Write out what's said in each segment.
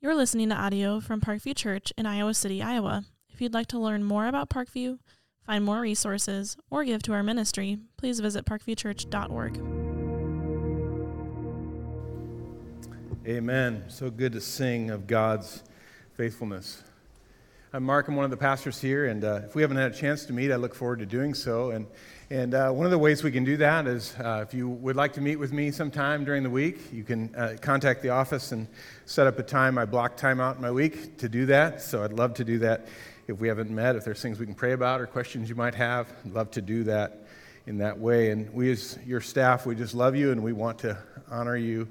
You're listening to audio from Parkview Church in Iowa City, Iowa. If you'd like to learn more about Parkview, find more resources, or give to our ministry, please visit parkviewchurch.org. Amen. So good to sing of God's faithfulness. I'm Mark. I'm one of the pastors here, and uh, if we haven't had a chance to meet, I look forward to doing so. And, and uh, one of the ways we can do that is uh, if you would like to meet with me sometime during the week, you can uh, contact the office and set up a time. I block time out in my week to do that, so I'd love to do that if we haven't met. If there's things we can pray about or questions you might have, I'd love to do that in that way. And we, as your staff, we just love you and we want to honor you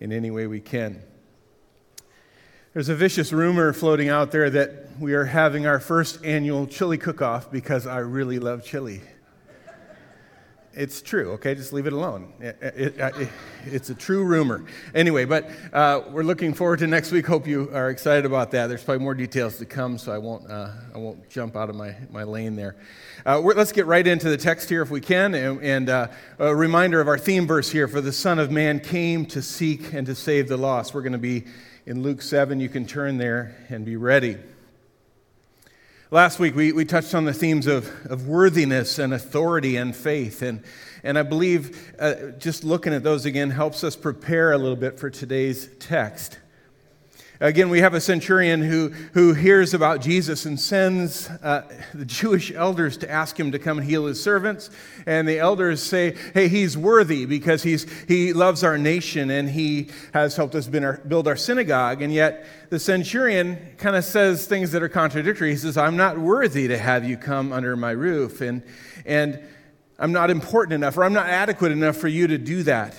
in any way we can. There's a vicious rumor floating out there that we are having our first annual chili cook off because I really love chili. It's true, okay? Just leave it alone. It, it, it, it's a true rumor. Anyway, but uh, we're looking forward to next week. Hope you are excited about that. There's probably more details to come, so I won't, uh, I won't jump out of my, my lane there. Uh, let's get right into the text here if we can. And, and uh, a reminder of our theme verse here For the Son of Man came to seek and to save the lost. We're going to be in Luke 7. You can turn there and be ready. Last week, we, we touched on the themes of, of worthiness and authority and faith. And, and I believe uh, just looking at those again helps us prepare a little bit for today's text. Again, we have a centurion who, who hears about Jesus and sends uh, the Jewish elders to ask him to come and heal his servants. And the elders say, hey, he's worthy because he's, he loves our nation and he has helped us build our synagogue. And yet, the centurion kind of says things that are contradictory. He says, I'm not worthy to have you come under my roof. And, and I'm not important enough or I'm not adequate enough for you to do that.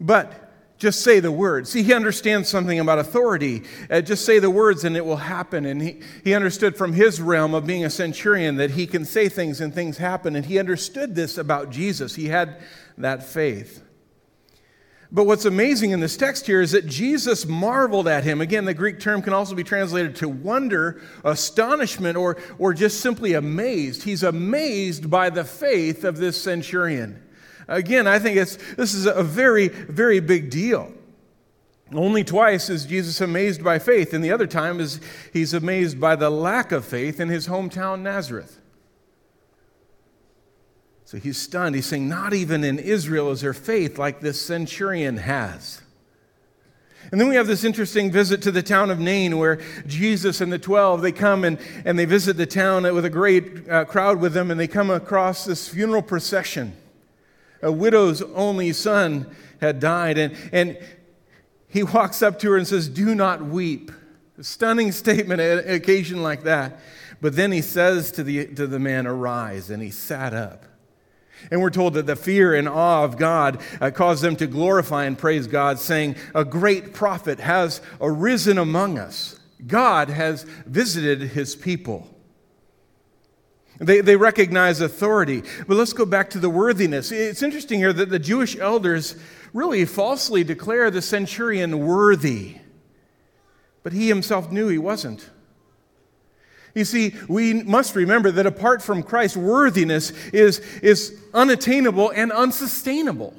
But just say the words. See, he understands something about authority. Uh, just say the words and it will happen. And he, he understood from his realm of being a centurion that he can say things and things happen. And he understood this about Jesus. He had that faith. But what's amazing in this text here is that Jesus marveled at him. Again, the Greek term can also be translated to wonder, astonishment, or, or just simply amazed. He's amazed by the faith of this centurion. Again, I think it's, this is a very, very big deal. Only twice is Jesus amazed by faith, and the other time is he's amazed by the lack of faith in his hometown, Nazareth. So he's stunned. He's saying, Not even in Israel is there faith like this centurion has. And then we have this interesting visit to the town of Nain where Jesus and the 12, they come and, and they visit the town with a great uh, crowd with them, and they come across this funeral procession a widow's only son had died. And, and he walks up to her and says, Do not weep. A stunning statement at an occasion like that. But then he says to the, to the man, Arise. And he sat up. And we're told that the fear and awe of God uh, caused them to glorify and praise God, saying, A great prophet has arisen among us. God has visited his people. They, they recognize authority. But let's go back to the worthiness. It's interesting here that the Jewish elders really falsely declare the centurion worthy, but he himself knew he wasn't. You see, we must remember that apart from Christ, worthiness is, is unattainable and unsustainable.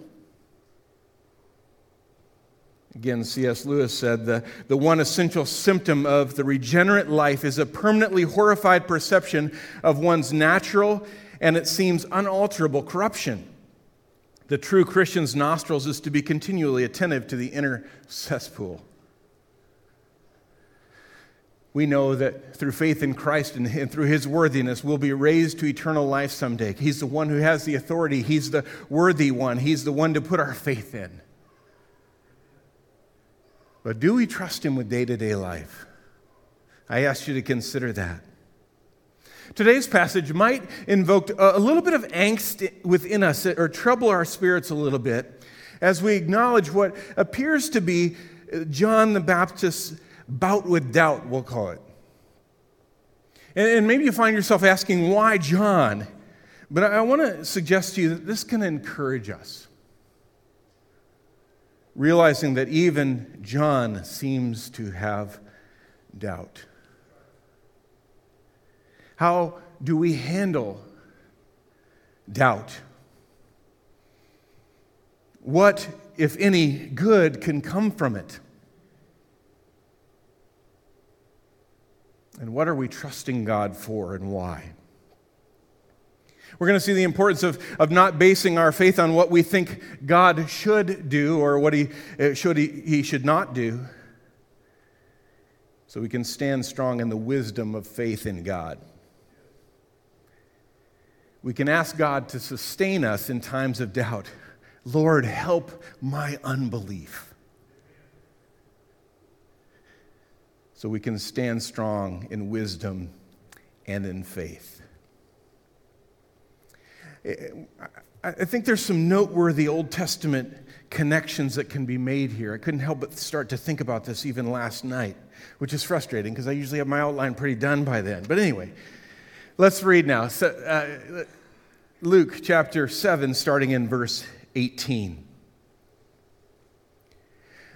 Again, C.S. Lewis said the, the one essential symptom of the regenerate life is a permanently horrified perception of one's natural and it seems unalterable corruption. The true Christian's nostrils is to be continually attentive to the inner cesspool. We know that through faith in Christ and, and, through his worthiness, we'll be raised to eternal life someday. He's the one who has the authority, he's the worthy one, he's the one to put our faith in. But do we trust Him with day to day life? I ask you to consider that. Today's passage might invoke a little bit of angst within us or trouble our spirits a little bit as we acknowledge what appears to be John the Baptist's bout with doubt, we'll call it. And maybe you find yourself asking, why John? But I want to suggest to you that this can encourage us realizing that even John seems to have doubt. How do we handle doubt? What, if any, good can come from it? And what are we trusting God for and why? We're going to see the importance of, of not basing our faith on what we think God should do or what he uh, should he, he should not do. So we can stand strong in the wisdom of faith in God. We can ask God to sustain us in times of doubt. Lord, help my unbelief. So we can stand strong in wisdom and in faith. I think there's some noteworthy Old Testament connections that can be made here. I couldn't help but start to think about this even last night, which is frustrating because I usually have my outline pretty done by then. But anyway, let's read now. So, uh, Luke chapter 7, starting in verse 18.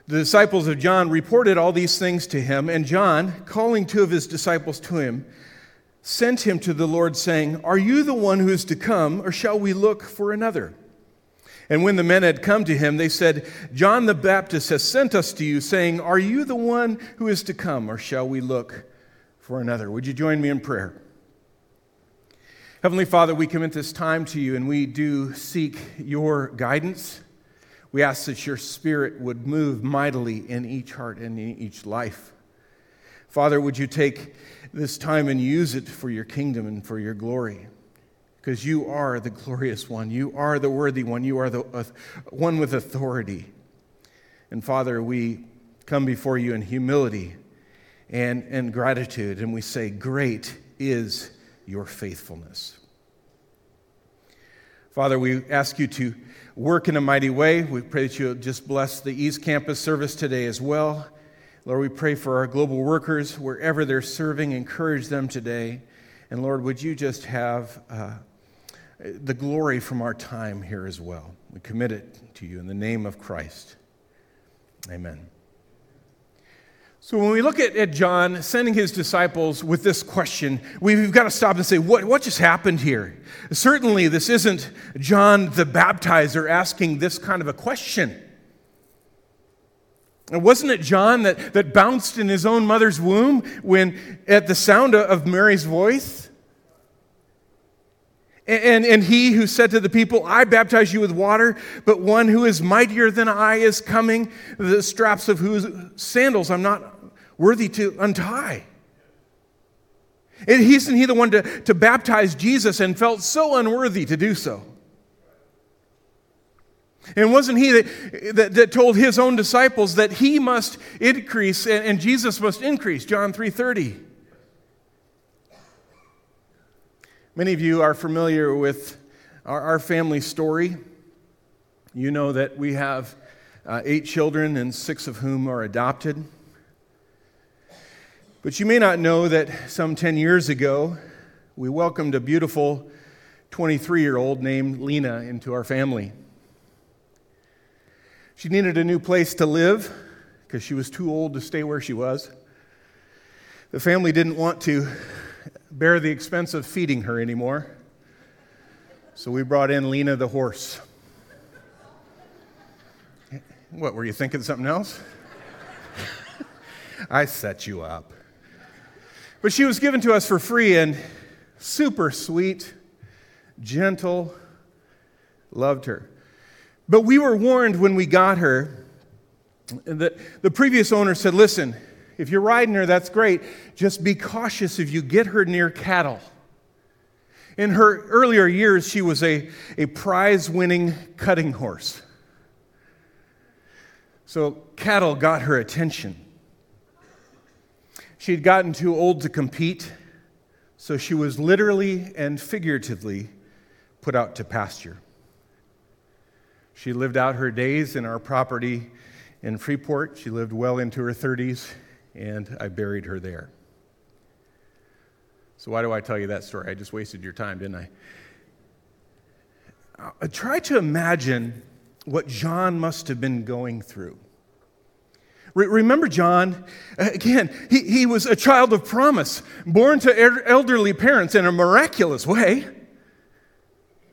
The disciples of John reported all these things to him, and John, calling two of his disciples to him, sent him to the Lord, saying, Are you the one who is to come, or shall we look for another? And when the men had come to him, they said, John the Baptist has sent us to you, saying, Are you the one who is to come, or shall we look for another? Would you join me in prayer? Heavenly Father, we commit this time to you and we do seek your guidance. We ask that your spirit would move mightily in each heart and in each life. Father, would you take this time and use it for your kingdom and for your glory? Because you are the glorious one. You are the worthy one. You are the uh, one with authority. And Father, we come before you in humility and, and gratitude, and we say, Great is your faithfulness. Father, we ask you to work in a mighty way. We pray that you'll just bless the East Campus service today as well. Lord, we pray for our global workers wherever they're serving, encourage them today. And Lord, would you just have uh, the glory from our time here as well? We commit it to you in the name of Christ. Amen. So, when we look at, at John sending his disciples with this question, we've got to stop and say, what, what just happened here? Certainly, this isn't John the baptizer asking this kind of a question. And wasn't it John that, that bounced in his own mother's womb when, at the sound of Mary's voice? And, and, he who said to the people, I baptize you with water, but one who is mightier than I is coming, the straps of whose sandals I'm not worthy to untie. And isn't he the one to, to baptize Jesus and felt so unworthy to do so? And wasn't he that, that, that, told his own disciples that he must increase and, and Jesus must increase? John 3.30. Many of you are familiar with our, our family story. You know that we have uh, eight children and six of whom are adopted. But you may not know that some 10 years ago, we welcomed a beautiful 23 year old named Lena into our family. She needed a new place to live because she was too old to stay where she was. The family didn't want to bear the expense of feeding her anymore, so we brought in Lena the horse. What, were you thinking something else? I set you up. But she was given to us for free and super sweet, gentle, loved her. But we were warned when we got her that the previous owner said, Listen, if you're riding her, that's great. Just be cautious if you get her near cattle. In her earlier years, she was a, a prize winning cutting horse. So cattle got her attention. She had gotten too old to compete, so she was literally and figuratively put out to pasture. She lived out her days in our property in Freeport. She lived well into her 30s, and I buried her there. So, why do I tell you that story? I just wasted your time, didn't I? Uh, try to imagine what John must have been going through. Remember John? Again, he, he was a child of promise, born to elderly parents in a miraculous way, uh,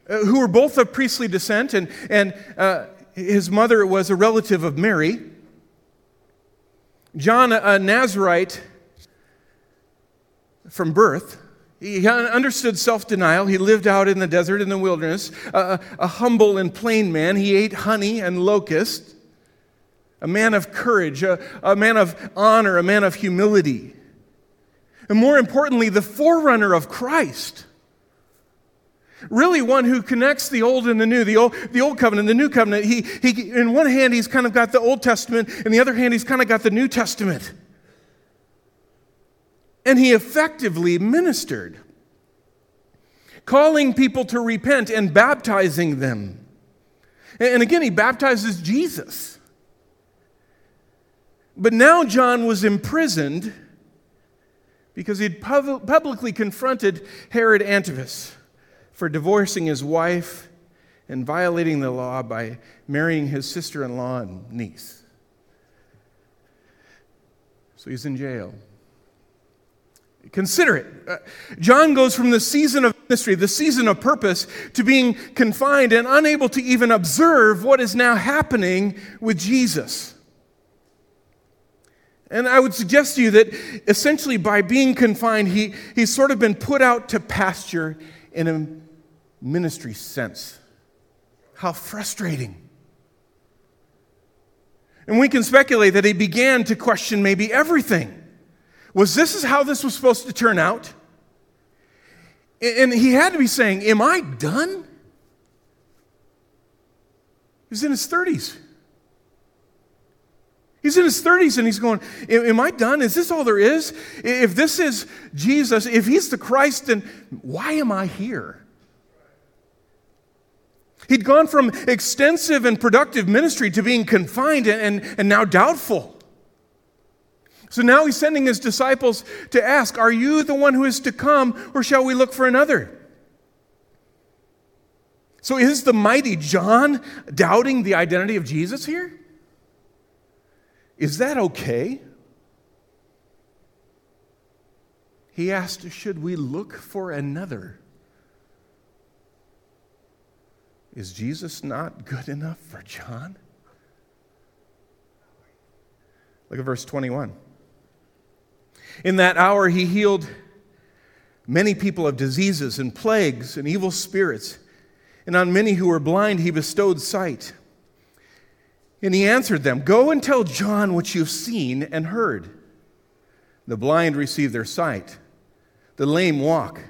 who were both of priestly descent, and, and uh, his mother was a relative of Mary. John, a, a Nazarite, from birth. He understood self denial. He lived out in the desert, in the wilderness. Uh, a humble and plain man. He ate honey and locusts. A man of courage, a, a man of honor, a man of humility. And more importantly, the forerunner of Christ. Really, one who connects the old and the new, the old, the old covenant, the new covenant. He, he, in one hand, he's kind of got the Old Testament, in the other hand, he's kind of got the New Testament. And he effectively ministered, calling people to repent and baptizing them. And again, he baptizes Jesus. But now John was imprisoned because he'd pub- publicly confronted Herod Antipas for divorcing his wife and violating the law by marrying his sister in law and niece. So he's in jail. Consider it. Uh, John goes from the season of ministry, the season of purpose, to being confined and unable to even observe what is now happening with Jesus. And I would suggest to you that essentially by being confined, he, he's sort of been put out to pasture in a ministry sense. How frustrating. And we can speculate that he began to question maybe everything. Was this how this was supposed to turn out? And he had to be saying, Am I done? He's in his 30s. He's in his 30s and he's going, Am I done? Is this all there is? If this is Jesus, if he's the Christ, then why am I here? He'd gone from extensive and productive ministry to being confined and, and, and now doubtful. So now he's sending his disciples to ask, Are you the one who is to come, or shall we look for another? So is the mighty John doubting the identity of Jesus here? Is that okay? He asked, Should we look for another? Is Jesus not good enough for John? Look at verse 21. In that hour, he healed many people of diseases and plagues and evil spirits, and on many who were blind, he bestowed sight. And he answered them Go and tell John what you've seen and heard. The blind receive their sight, the lame walk,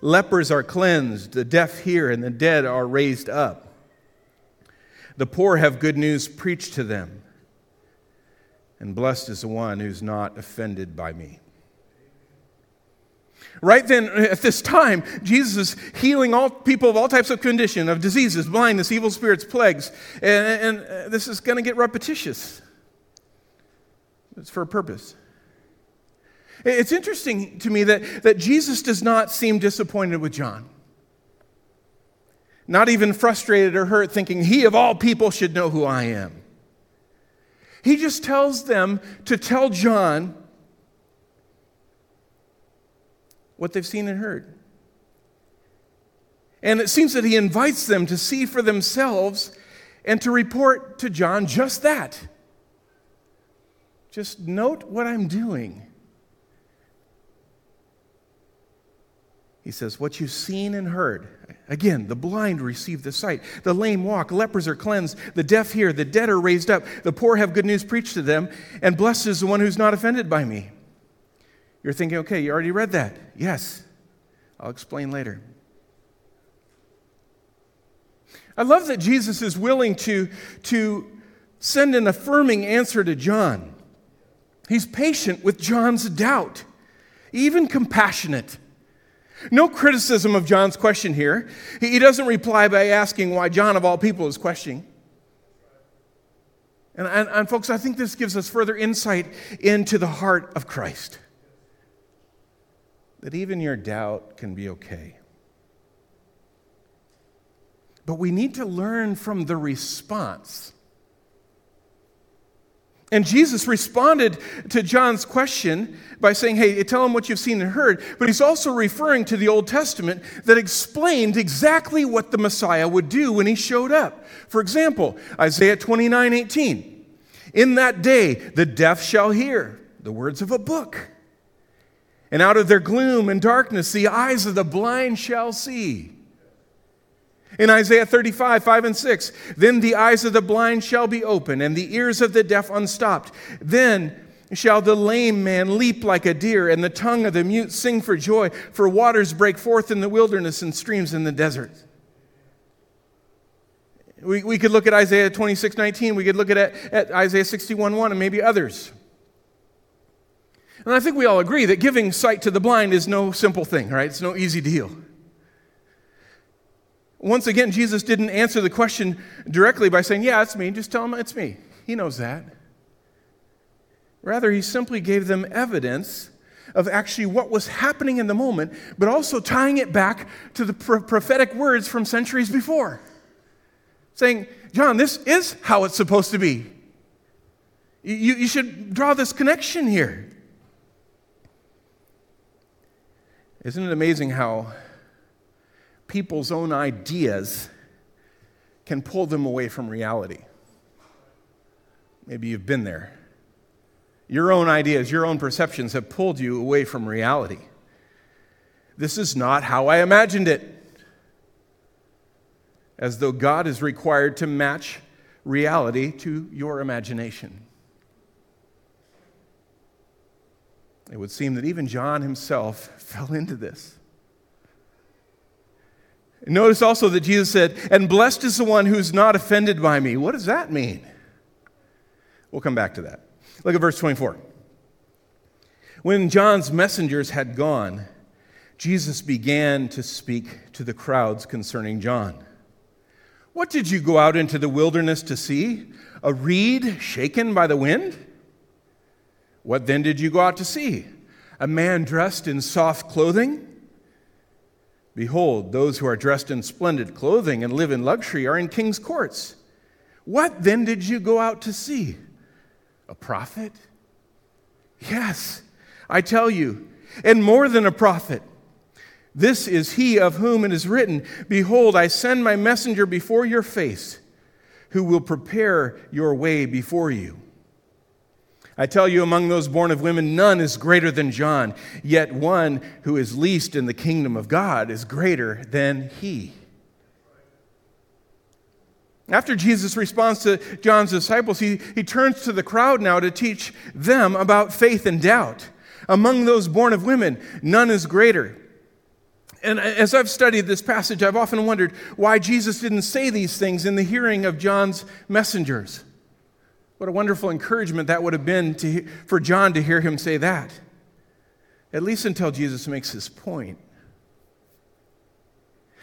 lepers are cleansed, the deaf hear, and the dead are raised up. The poor have good news preached to them and blessed is the one who's not offended by me. Right then, at this time, Jesus is healing all people of all types of condition, of diseases, blindness, evil spirits, plagues. And, and this is going to get repetitious. It's for a purpose. It's interesting to me that, that Jesus does not seem disappointed with John. Not even frustrated or hurt, thinking, He of all people should know who I am. He just tells them to tell John what they've seen and heard. And it seems that he invites them to see for themselves and to report to John just that. Just note what I'm doing. He says, What you've seen and heard. Again, the blind receive the sight, the lame walk, lepers are cleansed, the deaf hear, the dead are raised up, the poor have good news preached to them, and blessed is the one who's not offended by me. You're thinking, okay, you already read that. Yes. I'll explain later. I love that Jesus is willing to, to send an affirming answer to John. He's patient with John's doubt, even compassionate. No criticism of John's question here. He doesn't reply by asking why John, of all people, is questioning. And, and, and, folks, I think this gives us further insight into the heart of Christ. That even your doubt can be okay. But we need to learn from the response and Jesus responded to John's question by saying, Hey, tell him what you've seen and heard. But he's also referring to the Old Testament that explained exactly what the Messiah would do when he showed up. For example, Isaiah 29 18. In that day, the deaf shall hear the words of a book, And out of their gloom and darkness, the eyes of the blind shall see. In Isaiah 35, 5 and 6, then the eyes of the blind shall be open, and the ears of the deaf unstopped. Then shall the lame man leap like a deer, and the tongue of the mute sing for joy, for waters break forth in the wilderness and streams in the desert. We, we could look at Isaiah 26, 19. We could look at, at Isaiah 61, 1, and maybe others. And I think we all agree that giving sight to the blind is no simple thing, right? It's no easy deal. Once again, Jesus didn't answer the question directly by saying, Yeah, it's me. Just tell him it's me. He knows that. Rather, he simply gave them evidence of actually what was happening in the moment, but also tying it back to the prophetic words from centuries before. Saying, John, this is how it's supposed to be. You, you should draw this connection here. Isn't it amazing how people's own ideas can pull them away from reality? Maybe you've been there. Your own ideas, your own perceptions have pulled you away from reality. This is not how I imagined it. As though God is required to match reality to your imagination. It would seem that even John himself fell into this. Notice also that Jesus said, And blessed is the one who's not offended by me. What does that mean? We'll come back to that. Look at verse 24. When John's messengers had gone, Jesus began to speak to the crowds concerning John. What did you go out into the wilderness to see? A reed shaken by the wind? What then did you go out to see? A man dressed in soft clothing? Behold, those who are dressed in splendid clothing and live in luxury are in king's courts. What then did you go out to see? A prophet? Yes, I tell you, and more than a prophet. This is he of whom it is written Behold, I send my messenger before your face, who will prepare your way before you. I tell you, among those born of women, none is greater than John, yet one who is least in the kingdom of God is greater than he. After Jesus responds to John's disciples, he, he turns to the crowd now to teach them about faith and doubt. Among those born of women, none is greater. And as I've studied this passage, I've often wondered why Jesus didn't say these things in the hearing of John's messengers. What a wonderful encouragement that would have been to, for John to hear him say that, at least until Jesus makes his point.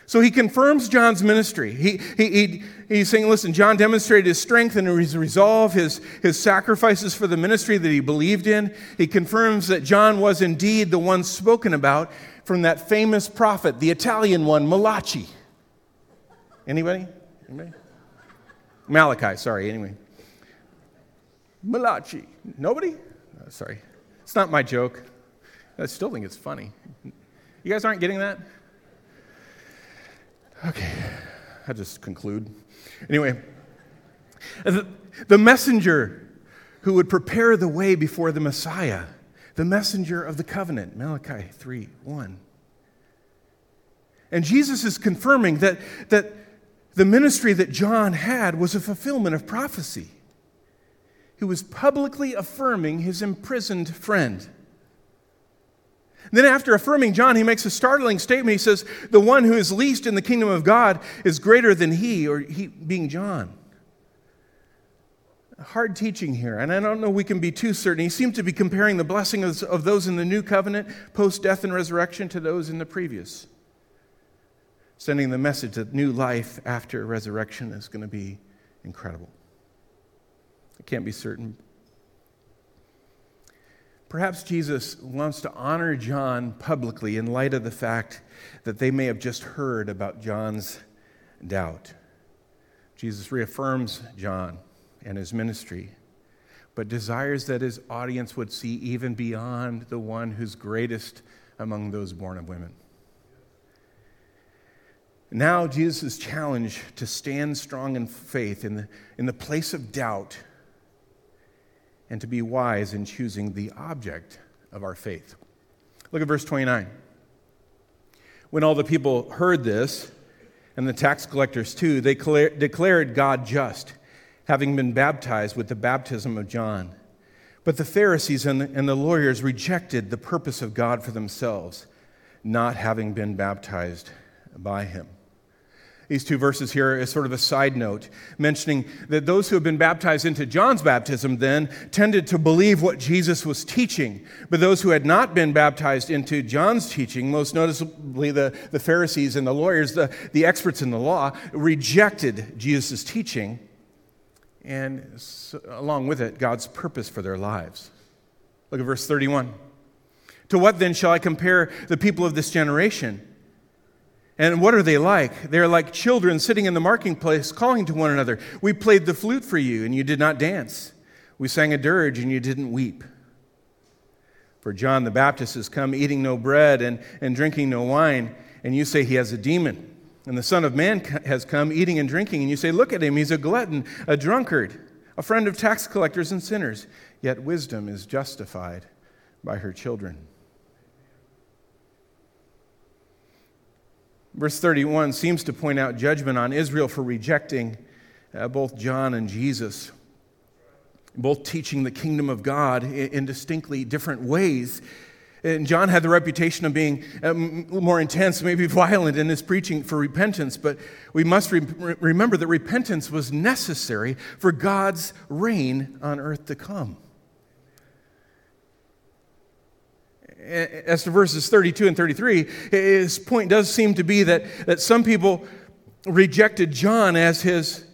So he confirms John's ministry. He, he, he, he's saying, listen, John demonstrated his strength and his resolve, his, his sacrifices for the ministry that he believed in. He confirms that John was indeed the one spoken about from that famous prophet, the Italian one, Malachi. Anybody? Anybody? Malachi, sorry, anyway. Malachi. Nobody? Oh, sorry. It's not my joke. I still think it's funny. You guys aren't getting that? Okay, I'll just conclude. Anyway, the, messenger who would prepare the way before the Messiah, the messenger of the covenant, Malachi 3 1. And Jesus is confirming that, that the ministry that John had was a fulfillment of prophecy who was publicly affirming his imprisoned friend. Then, after affirming John, he makes a startling statement. He says, The one who is least in the kingdom of God is greater than he, or he being John. Hard teaching here, and I don't know we can be too certain. He seems to be comparing the blessing of those in the new covenant, post death and resurrection, to those in the previous. Sending the message that new life after resurrection is going to be incredible. I can't be certain. Perhaps Jesus wants to honor John publicly in light of the fact that they may have just heard about John's doubt. Jesus reaffirms John and his ministry, but desires that his audience would see even beyond the one who's greatest among those born of women. Now, Jesus' challenge to stand strong in faith in the, in the place of doubt and to be wise in choosing the object of our faith. Look at verse 29. When all the people heard this, and the tax collectors too, they declared God just, having been baptized with the baptism of John. But the Pharisees and the, lawyers rejected the purpose of God for themselves, not having been baptized by him. These two verses here is sort of a side note, mentioning that those who have been baptized into John's baptism then tended to believe what Jesus was teaching. But those who had not been baptized into John's teaching, most noticeably the, the Pharisees and the lawyers, the, the experts in the law, rejected Jesus' teaching and so, along with it, God's purpose for their lives. Look at verse 31. To what then shall I compare the people of this generation? And what are they like? They're like children sitting in the marketplace calling to one another. We played the flute for you, and you did not dance. We sang a dirge, and you didn't weep. For John the Baptist has come eating no bread and, and drinking no wine, and you say he has a demon. And the Son of Man has come eating and drinking, and you say, Look at him, he's a glutton, a drunkard, a friend of tax collectors and sinners. Yet wisdom is justified by her children. Verse 31 seems to point out judgment on Israel for rejecting uh, both John and Jesus, both teaching the kingdom of God in, in distinctly different ways. And John had the reputation of being um, more intense, maybe violent in his preaching for repentance, but we must re- remember that repentance was necessary for God's reign on earth to come. As to verses 32 and 33, his point does seem to be that, that some people rejected John as his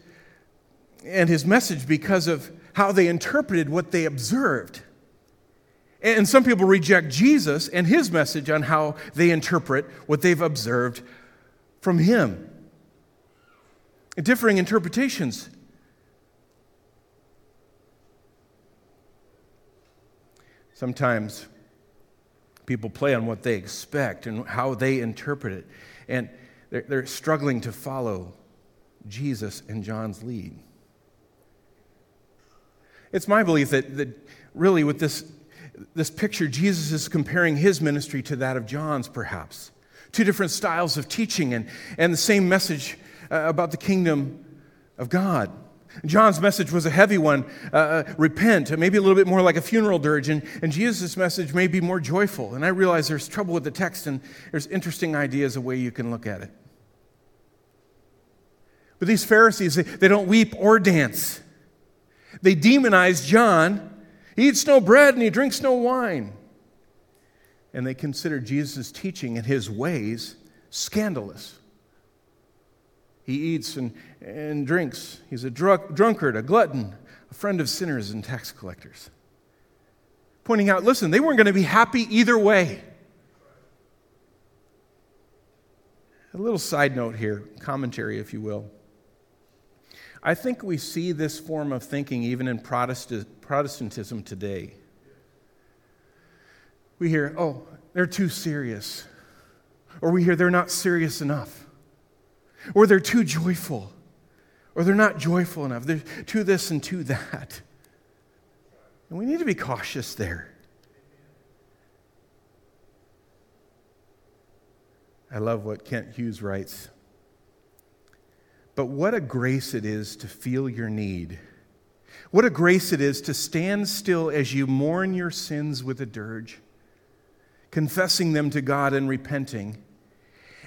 and his message because of how they interpreted what they observed. And some people reject Jesus and his message on how they interpret what they've observed from him. Differing interpretations. Sometimes People play on what they expect and how they interpret it. And they're, they're struggling to follow Jesus and John's lead. It's my belief that, that really, with this, this picture, Jesus is comparing his ministry to that of John's, perhaps. Two different styles of teaching and, and the same message uh, about the kingdom of God. John's message was a heavy one uh, uh, repent, maybe a little bit more like a funeral dirge. And, and Jesus' message may be more joyful. And I realize there's trouble with the text, and there's interesting ideas, a way you can look at it. But these Pharisees, they, they don't weep or dance. They demonize John. He eats no bread and he drinks no wine. And they consider Jesus' teaching and his ways scandalous. He eats and, and drinks. He's a drunk, drunkard, a glutton, a friend of sinners and tax collectors. Pointing out, listen, they weren't going to be happy either way. A little side note here, commentary, if you will. I think we see this form of thinking even in Protestantism today. We hear, oh, they're too serious. Or we hear they're not serious enough or they're too joyful, or they're not joyful enough. They're to this and to that. And we need to be cautious there. I love what Kent Hughes writes. But what a grace it is to feel your need. What a grace it is to stand still as you mourn your sins with a dirge, confessing them to God and repenting,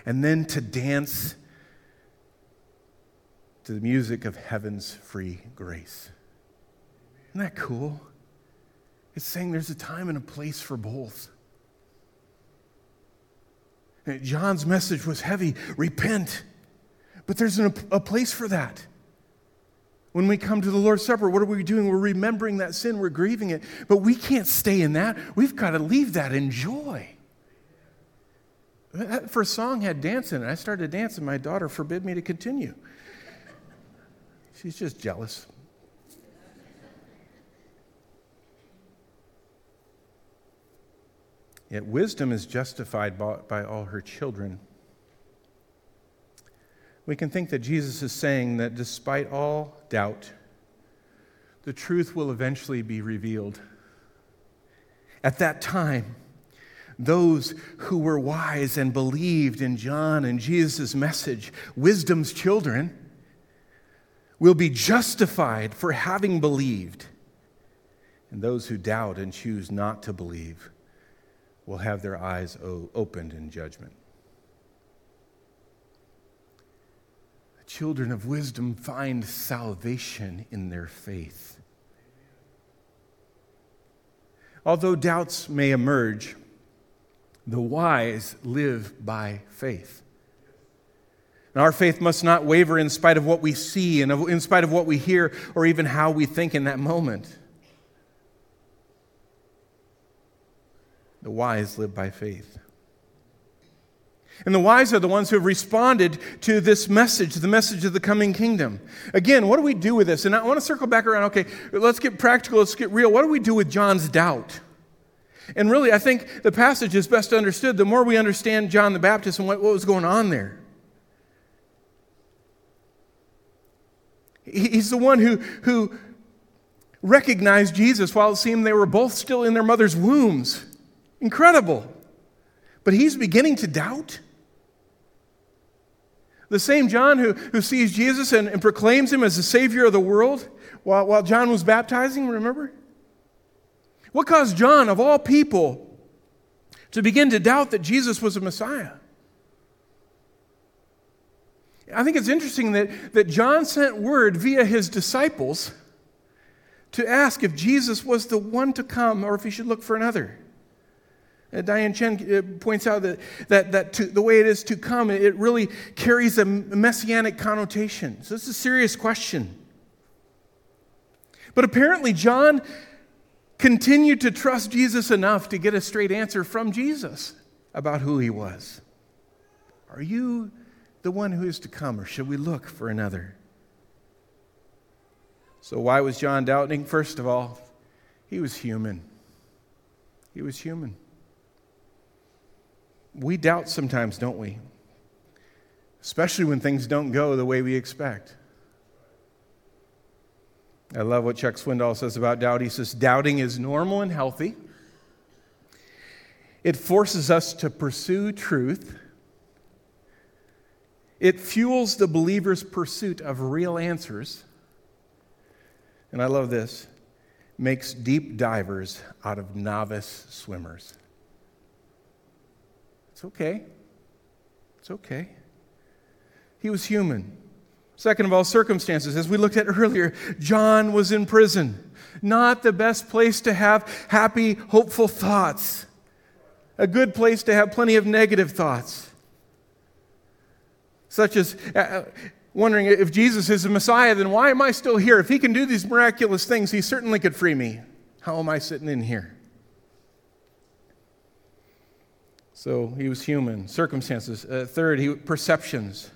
and then to dance to the music of heaven's free grace. Isn't that cool? It's saying there's a time and a place for both. John's message was heavy repent. But there's an, a place for that. When we come to the Lord's Supper, what are we doing? We're remembering that sin, we're grieving it. But we can't stay in that. We've got to leave that in joy. That first song had dance in it. I started dancing. My daughter forbid me to continue. She's just jealous. Yet wisdom is justified by, by, all her children. We can think that Jesus is saying that despite all doubt, the truth will eventually be revealed. At that time, those who were wise and believed in John and Jesus' message, wisdom's children, will be justified for having believed. And those who doubt and choose not to believe will have their eyes opened in judgment. The children of wisdom find salvation in their faith. Although doubts may emerge, the wise live by faith. And our faith must not waver in spite of what we see and in spite of what we hear or even how we think in that moment. The wise live by faith. And the wise are the ones who have responded to this message, the message of the coming kingdom. Again, what do we do with this? And I want to circle back around. Okay, let's get practical, let's get real. What do we do with John's doubt? And really, I think the passage is best understood the more we understand John the Baptist and what, what was going on there. He's the one who, who recognized Jesus while it seemed they were both still in their mother's wombs. Incredible. But he's beginning to doubt. The same John who, who sees Jesus and, and proclaims him as the Savior of the world while, while John was baptizing, remember? What caused John, of all people, to begin to doubt that Jesus was a Messiah? I think it's interesting that, that John sent word via his disciples to ask if Jesus was the one to come or if he should look for another. Uh, Diane Chen uh, points out that, that, that to, the way it is to come, it really carries a messianic connotation. So it's a serious question. But apparently, John continued to trust Jesus enough to get a straight answer from Jesus about who he was. Are you the one who is to come, or should we look for another? So, why was John doubting? First of all, he was human. He was human. We doubt sometimes, don't we? Especially when things don't go the way we expect. I love what Chuck Swindoll says about doubt. He says, Doubting is normal and healthy. It forces us to pursue truth. It fuels the believer's pursuit of real answers. And I love this makes deep divers out of novice swimmers. It's okay. It's okay. He was human. Second of all, circumstances. As we looked at earlier, John was in prison. Not the best place to have happy, hopeful thoughts. A good place to have plenty of negative thoughts. Such as uh, uh wondering if Jesus is the Messiah, then why am I still here? If he can do these miraculous things, he certainly could free me. How am I sitting in here? So he was human. Circumstances. Uh, third, he, perceptions.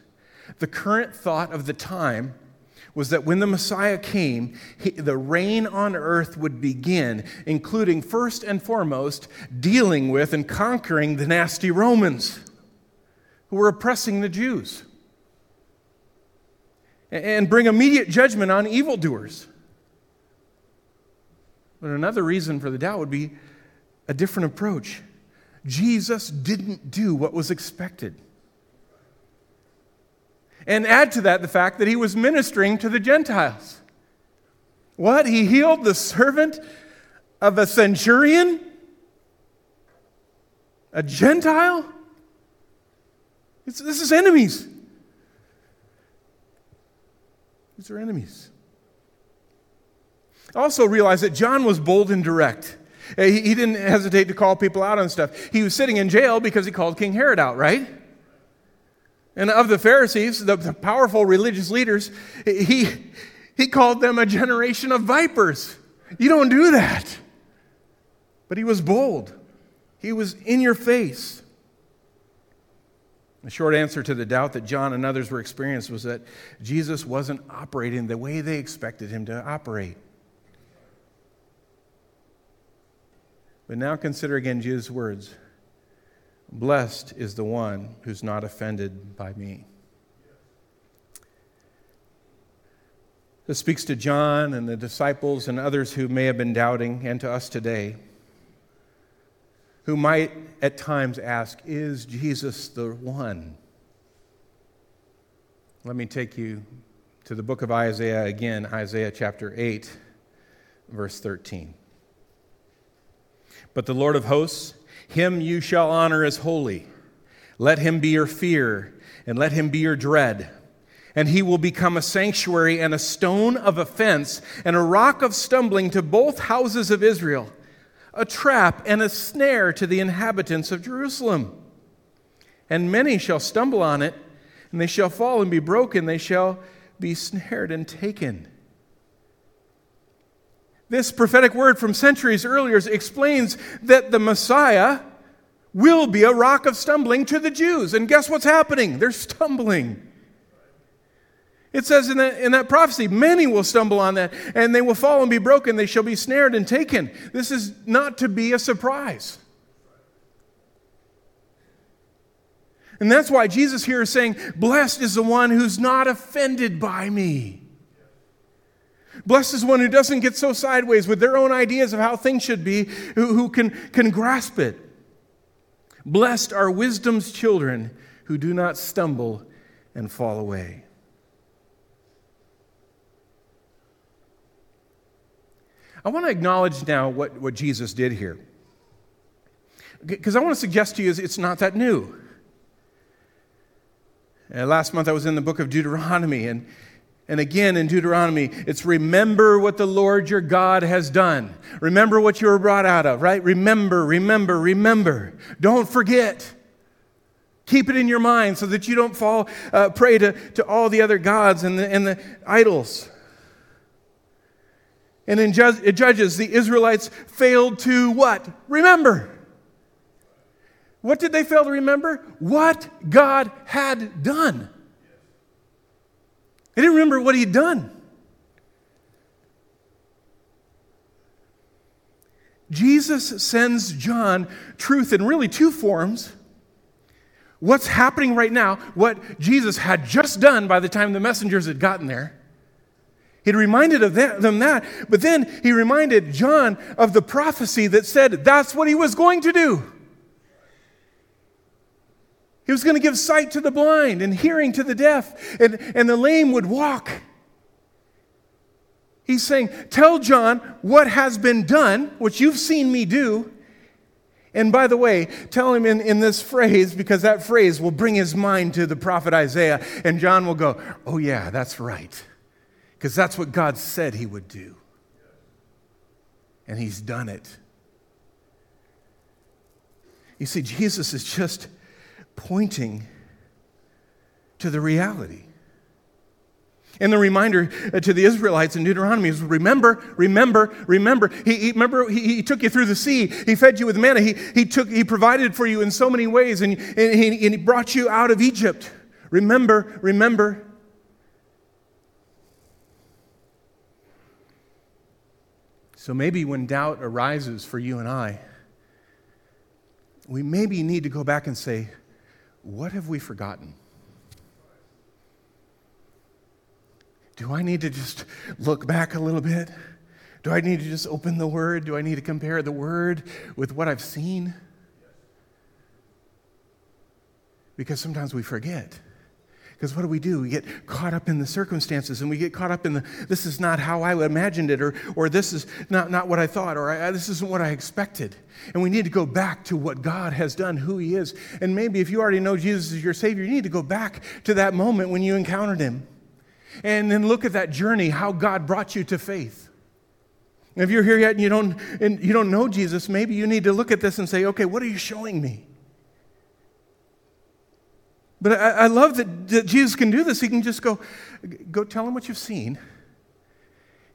The current thought of the time was that when the Messiah came, he, the reign on earth would begin, including first and foremost dealing with and conquering the nasty Romans who were oppressing the Jews, and bring immediate judgment on evildoers. But another reason for the doubt would be a different approach. Jesus didn't do what was expected. And add to that the fact that he was ministering to the Gentiles. What? He healed the servant of a centurion? A Gentile? It's, this is enemies. These are enemies. Also realize that John was bold and direct. Uh, he, he didn't hesitate to call people out on stuff. He was sitting in jail because he called King Herod out, right? And of the Pharisees, the, the powerful religious leaders, he, he called them a generation of vipers. You don't do that. But he was bold, he was in your face. The short answer to the doubt that John and others were experiencing was that Jesus wasn't operating the way they expected him to operate. But now consider again Jesus' words. Blessed is the one who's not offended by me. This speaks to John and the disciples and others who may have been doubting, and to us today, who might at times ask, Is Jesus the one? Let me take you to the book of Isaiah again, Isaiah chapter 8, verse 13. But the Lord of hosts, him you shall honor as holy. Let him be your fear, and let him be your dread. And he will become a sanctuary and a stone of offense and a rock of stumbling to both houses of Israel, a trap and a snare to the inhabitants of Jerusalem. And many shall stumble on it, and they shall fall and be broken, they shall be snared and taken. This prophetic word from centuries earlier explains that the Messiah will be a rock of stumbling to the Jews. And guess what's happening? They're stumbling. It says in that, in that prophecy, many will stumble on that, and they will fall and be broken. They shall be snared and taken. This is not to be a surprise. And that's why Jesus here is saying, Blessed is the one who's not offended by me. Blessed is one who doesn't get so sideways with their own ideas of how things should be, who, who can, can grasp it. Blessed are wisdom's children who do not stumble and fall away. I want to acknowledge now what, what Jesus did here. Because I want to suggest to you is it's not that new. Uh, last month I was in the book of Deuteronomy, and, and again in Deuteronomy, it's remember what the Lord your God has done. Remember what you were brought out of, right? Remember, remember, remember. Don't forget. Keep it in your mind so that you don't fall uh, prey to, to all the other gods and the, and the idols. And in Judges, the Israelites failed to what? Remember. What did they fail to remember? What God had done. They didn't remember what He'd done. Jesus sends John truth in really two forms. What's happening right now, what Jesus had just done by the time the messengers had gotten there. He'd reminded of that, them that, but then he reminded John of the prophecy that said that's what he was going to do. He was going to give sight to the blind and hearing to the deaf, and, and the lame would walk. He's saying, Tell John what has been done, what you've seen me do. And by the way, tell him in, in this phrase, because that phrase will bring his mind to the prophet Isaiah, and John will go, Oh, yeah, that's right. Because that's what God said he would do. And he's done it. You see, Jesus is just pointing to the reality. And the reminder uh, to the Israelites in Deuteronomy is remember, remember, remember. He, he remember, he, he, took you through the sea. He fed you with manna. He, he, took, he provided for you in so many ways, and, and, he, and he brought you out of Egypt. Remember, remember. So maybe when doubt arises for you and I, we maybe need to go back and say, what have we forgotten? Do I need to just look back a little bit? Do I need to just open the Word? Do I need to compare the Word with what I've seen? Because sometimes we forget. Because what do we do? We get caught up in the circumstances and we get caught up in the, this is not how I imagined it, or, or this is not, not what I thought, or I, this isn't what I expected. And we need to go back to what God has done, who He is. And maybe if you already know Jesus is your Savior, you need to go back to that moment when you encountered Him. And then look at that journey, how God brought you to faith. If you're here yet and you don't, and you don't know Jesus, maybe you need to look at this and say, okay, what are you showing me? But I, I love that, that Jesus can do this. He can just go, go tell him what you've seen.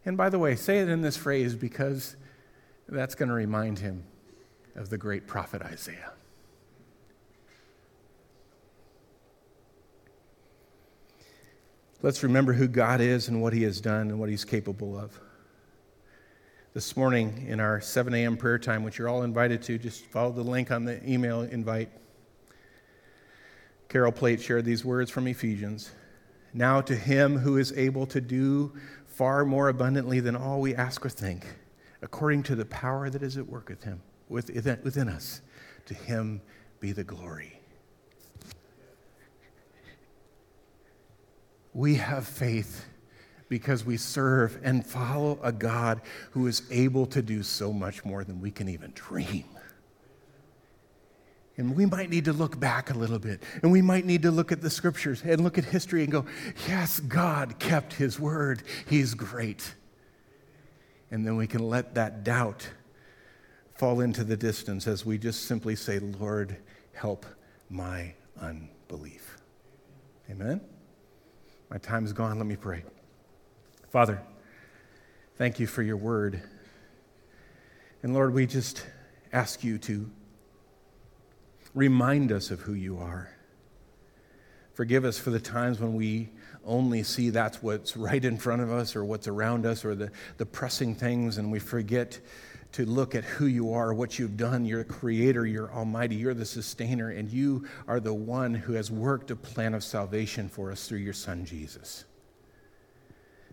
And by the way, say it in this phrase because that's going to remind him of the great prophet Isaiah. Let's remember who God is and what he has done and what he's capable of. This morning in our 7 a.m. prayer time, which you're all invited to, just follow the link on the email invite. Carol Plate shared these words from Ephesians. Now to him who is able to do far more abundantly than all we ask or think, according to the power that is at work with him. within, within us. To him be the glory. We have faith because we serve and follow a God who is able to do so much more than we can even dream. And we might need to look back a little bit, and we might need to look at the scriptures and look at history and go, yes, God kept his word. He's great. And then we can let that doubt fall into the distance as we just simply say, Lord, help my unbelief. Amen? My time's gone. Let me pray. Father, thank you for your word. And Lord, we just ask you to remind us of who you are. Forgive us for the times when we only see that's what's right in front of us or what's around us or the, the pressing things, and we forget to look at who you are, what you've done. You're the creator, you're almighty, you're the sustainer, and you are the one who has worked a plan of salvation for us through your Son, Jesus.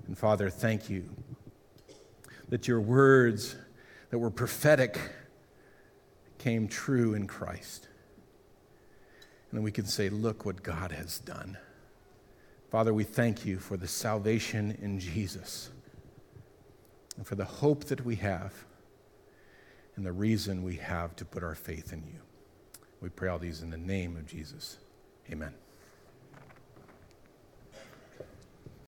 And Father, thank you that your words that were prophetic came true in Christ. And we can say, Look what God has done. Father, we thank you for the salvation in Jesus and for the hope that we have and the reason we have to put our faith in you. We pray all these in the name of Jesus. Amen.